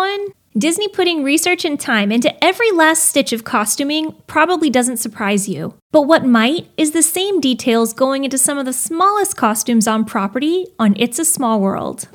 one? Disney putting research and time into every last stitch of costuming probably doesn't surprise you. But what might is the same details going into some of the smallest costumes on property on It's a Small World.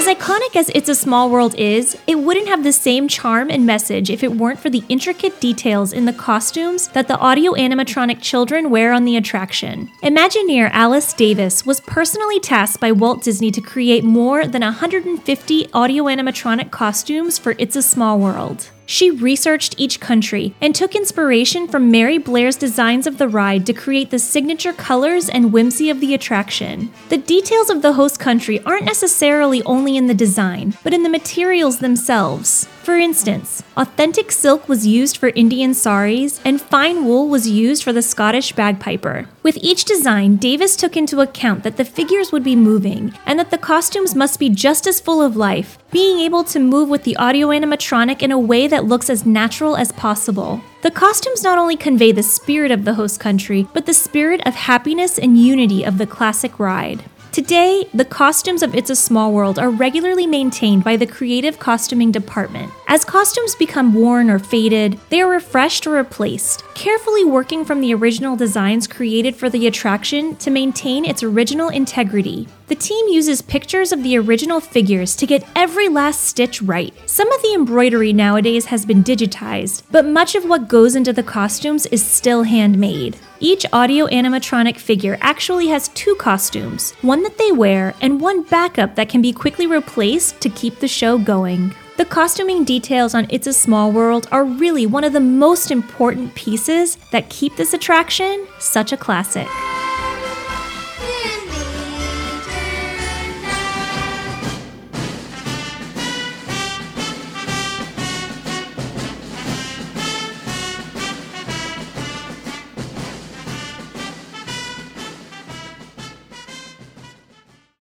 As iconic as It's a Small World is, it wouldn't have the same charm and message if it weren't for the intricate details in the costumes that the audio animatronic children wear on the attraction. Imagineer Alice Davis was personally tasked by Walt Disney to create more than 150 audio animatronic costumes for It's a Small World. She researched each country and took inspiration from Mary Blair's designs of the ride to create the signature colors and whimsy of the attraction. The details of the host country aren't necessarily only in the design, but in the materials themselves. For instance, authentic silk was used for Indian saris, and fine wool was used for the Scottish bagpiper. With each design, Davis took into account that the figures would be moving, and that the costumes must be just as full of life, being able to move with the audio animatronic in a way that looks as natural as possible. The costumes not only convey the spirit of the host country, but the spirit of happiness and unity of the classic ride. Today, the costumes of It's a Small World are regularly maintained by the creative costuming department. As costumes become worn or faded, they are refreshed or replaced, carefully working from the original designs created for the attraction to maintain its original integrity. The team uses pictures of the original figures to get every last stitch right. Some of the embroidery nowadays has been digitized, but much of what goes into the costumes is still handmade. Each audio animatronic figure actually has two costumes one that they wear and one backup that can be quickly replaced to keep the show going. The costuming details on It's a Small World are really one of the most important pieces that keep this attraction such a classic.